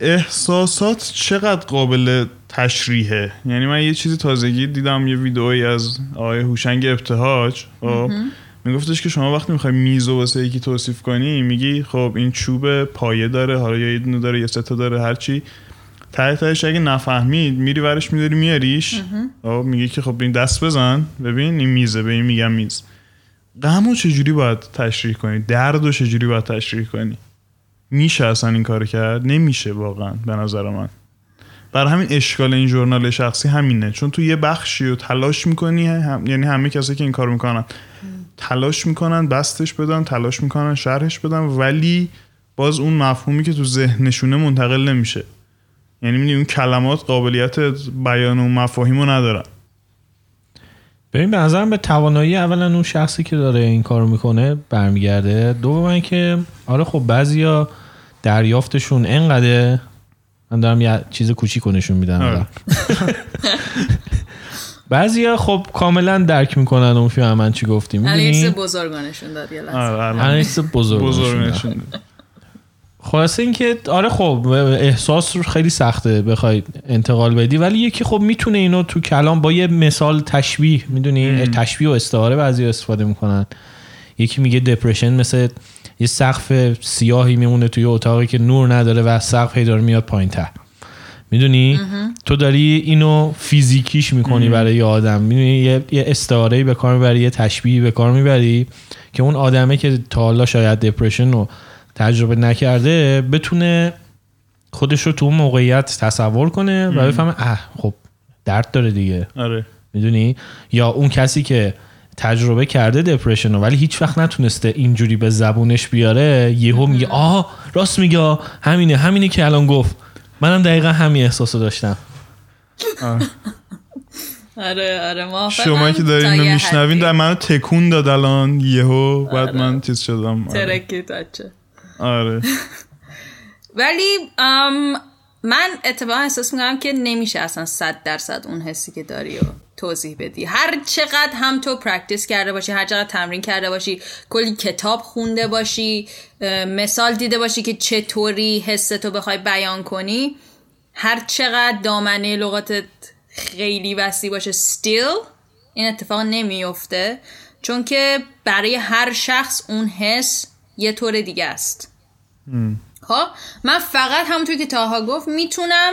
احساسات چقدر قابل تشریحه؟ یعنی من یه چیزی تازگی دیدم یه ویدئویی از آقای هوشنگ ابتهاج خب؟ میگفتش که شما وقتی می‌خوای میز و واسه یکی توصیف کنی میگی خب این چوب پایه داره حالا یا یه دونه داره یا سه داره هرچی ته تهش اگه نفهمید میری ورش میداری میاریش. خب؟ میگی که خب این دست بزن. ببین این میزه به این میگم میز. غم چجوری باید تشریح کنی؟ درد و چجوری باید تشریح کنی؟ میشه اصلا این کار کرد؟ نمیشه واقعا به نظر من. برای همین اشکال این ژورنال شخصی همینه. چون تو یه بخشی رو تلاش می‌کنی هم... یعنی همه کسی که این کار می‌کنن تلاش می‌کنن بستش بدن تلاش می‌کنن شرحش بدن ولی باز اون مفهومی که تو ذهنشونه منتقل نمیشه. یعنی می‌دونی اون کلمات قابلیت بیان و مفاهیم رو ندارن. ببین به نظرم به توانایی اولا اون شخصی که داره این کارو می‌کنه برمیگرده. دوم که آره خب بعضیا دریافتشون انقدر من دارم یه چیز کوچیک نشون میدم. آره. بعضیا خب کاملا درک می‌کنن اون فیلم من چی گفتیم. می‌دونی؟ بزرگانشون داد یه لحظه. آره، الان. انیکس بزرگ بزرگ نشون نشون داد. خلاصه اینکه آره خب احساس رو خیلی سخته بخوای انتقال بدی ولی یکی خب می‌تونه اینو تو کلام با یه مثال تشبیه می‌دونی؟ تشبیه و استعاره بعضی استفاده می‌کنن. یکی میگه دپرشن مثل یه سقف سیاهی میمونه توی اتاقی که نور نداره و سقف هی داره میاد پایین تر می‌دونی تو داری اینو فیزیکیش می‌کنی برای یه آدم. می‌دونی؟ یه, یه استعاره به کار می‌بری یه تشبیه به کار می‌بری که اون آدمه که تا حالا شاید دپرشن رو تجربه نکرده بتونه خودش رو تو اون موقعیت تصور کنه و بفهمه اه خب درد داره دیگه. آره. می‌دونی؟ یا اون کسی که تجربه کرده دپرشن رو ولی هیچ وقت نتونسته اینجوری به زبونش بیاره یهو میگه آه راست میگه همینه همینه که الان گفت. منم دقیقا همین احساس رو داشتم آره آره موافقم شما که دارین اینو میشنوین. در منو تکون داد الان یهو بعد من چیز شدم. آره. ترکی تاچه. آره. ولی من اتفاقا احساس می‌کنم که نمیشه اصلا صد درصد اون حسی که داری و توضیح بدی. هر چقدر هم تو practice کرده باشی هر چقدر تمرین کرده باشی کلی کتاب خونده باشی مثال دیده باشی که چطوری حس تو بخوای بیان کنی هر چقدر دامنه لغاتت خیلی وسیع باشه still این اتفاق نمیفته چون که برای هر شخص اون حس یه طور دیگه است. خب من فقط همونطور که تاها گفت می‌تونم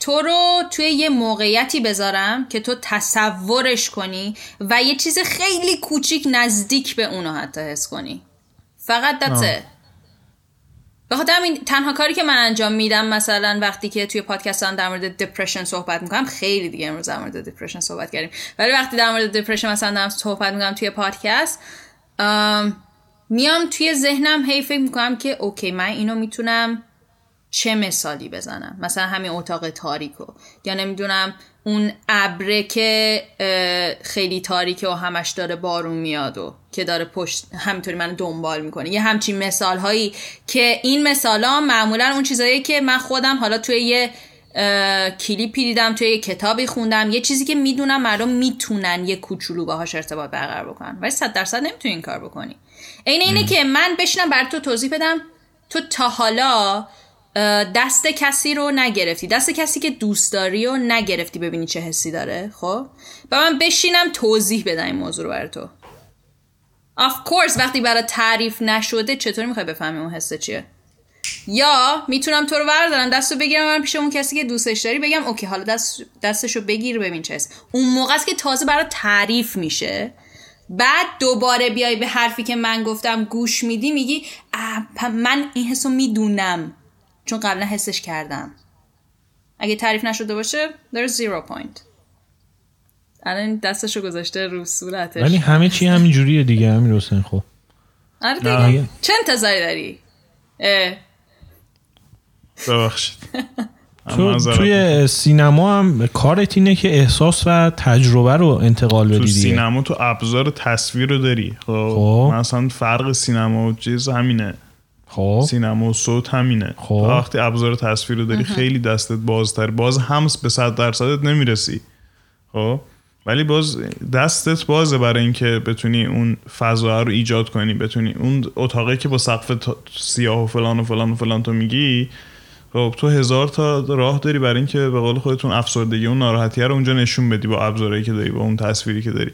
تو رو توی یه موقعیتی بذارم که تو تصورش کنی و یه چیز خیلی کوچیک نزدیک به اونو حتی حس کنی. فقط that's آه. it. به خاطر همین تنها کاری که من انجام میدم مثلا وقتی که توی پادکست در مورد دپرشن صحبت می‌کنم خیلی دیگه امروز در مورد دپرشن صحبت کردیم. ولی وقتی در مورد دپرشن مثلا دارم صحبت می‌کنم توی پادکست میام توی ذهنم هی فکر می‌کنم که اوکی من اینو می‌تونم چه مثالی بزنم؟ مثلا همین اتاق تاریکو. یا نمی‌دونم اون ابره که خیلی تاریکه و همش داره بارون میاد و که داره پشت همینطوری منو دنبال می‌کنه. یه همچین مثال هایی که این مثال معمولا اون چیزایی که من خودم حالا توی یه کلیپی دیدم توی یه کتابی خوندم. یه چیزی که می‌دونم مردم می‌تونن یه کوچولو باهاش ارتباط برقرار بکنن. ولی صد درصد نمی‌تونی این کار بکنی. عین اینه که من بشینم بر تو توضیح بدم. تو تا حالا دست کسی رو نگرفتی. دست کسی که دوست داری رو نگرفتی ببینی چه حسی داره خب؟ و من بشینم توضیح بدم این موضوع رو برای تو. Of course وقتی برای تعریف نشده چطوری می‌خوای بفهمی اون حسه چیه؟ یا می‌تونم تو رو بردارم دستو بگیرم من پیش اون کسی که دوستش داری بگم اوکی حالا دست دستشو بگیر ببین چه اون موقع است که تازه برای تعریف میشه. بعد دوباره بیای به حرفی که من گفتم گوش میدی میگی "اه، پ- من این حسو می‌دونم. چون قبلا حسش کردم. اگه تعریف نشده باشه there's zero point. الان دستشو گذاشته رو صورتش. ولی همه چی همین جوریه دیگه همین حسین خب. آره. دیگه. چه انتظاری داری. ببخشید. تو توی سینما هم کارت اینه که احساس و تجربه رو انتقال تو بدی دیگه. سینما تو ابزار تصویر رو داری. خب؟ خب. مثلا فرق سینما و چیز همینه. خب. سینما و صوت همینه. خب. تو وقتی ابزار تصویر رو داری خیلی دستت بازتر باز هم به صد درصدت نمی‌رسی. خب؟ ولی باز دستت بازه برای اینکه بتونی اون فضا رو ایجاد کنی. بتونی اون اتاقی که با سقف سیاه و فلان و فلان و فلان تو میگی خب تو هزار تا راه داری برای اینکه به قول خودتون افسردگی اون ناراحتی رو اونجا نشون بدی با ابزارهایی که داری با اون تصویری که داری.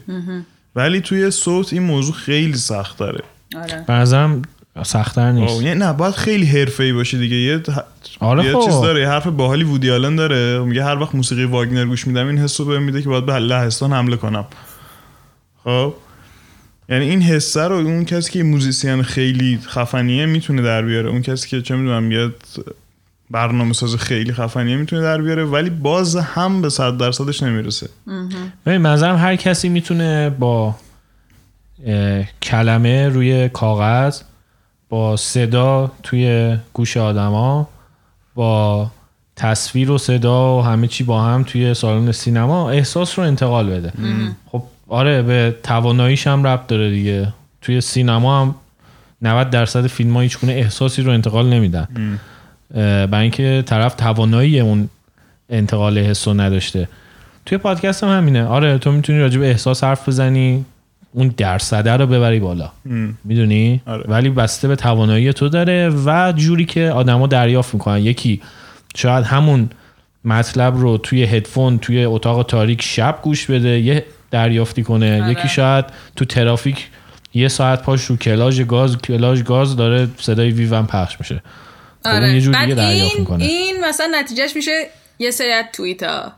ولی توی صوت این موضوع خیلی سخت داره آره. نظرم سختتر نیست. یعنی نه باید خیلی حرفه‌ای باشی دیگه. یه آره یه خب. چیز داره یه حرف باحالی وودی آلن داره. میگه هر وقت موسیقی واگنر گوش میدم این حسو بهم میده که باید به لهستان حمله کنم. خب. یعنی این حسه رو اون کسی که موزیسین خیلی خفنیه می‌تونه در بیاره. اون کسی که چه می‌دونم یه برنامه ساز خیلی خفنیه می‌تونه در بیاره ولی باز هم به صد درصدش نمی‌رسه. ببین منظرم هر کسی می‌تونه با کلمه روی کاغذ با صدا توی گوش آدما با تصویر و صدا و همه چی با هم توی سالن سینما احساس رو انتقال بده. خب آره به تواناییش هم ربط داره دیگه. توی سینما هم 90 درصد فیلم ها هیچ گونه احساسی رو انتقال نمیدن. برای اینکه طرف توانایی اون انتقال حس رو نداشته. توی پادکست هم همینه. آره تو می‌تونی راجع به احساس حرف بزنی اون درصده رو ببری بالا. می‌دونی؟ آره. ولی بسته به توانایی تو داره و جوری که آدما دریافت می‌کنن. یکی شاید همون مطلب رو توی هدفون توی اتاق تاریک شب گوش بده یه دریافتی کنه. آره. یکی شاید تو ترافیک یه ساعت پاش رو کلاژ گاز کلاژ گاز داره صدای ویون پخش میشه. خب اون یه جور دیگه دریافت این, می‌کنه. این مثلا نتیجهش میشه یه سری از توییت ها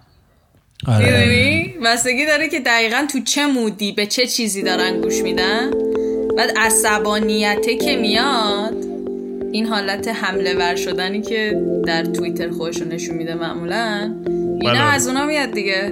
آره. بستگی داره که دقیقا تو چه مودی به چه چیزی دارن گوش میدن. بعد عصبانیته که میاد این حالت حمله ور شدنی که در توییتر خودشو نشون میده معمولا اینا بله. از اونا میاد دیگه.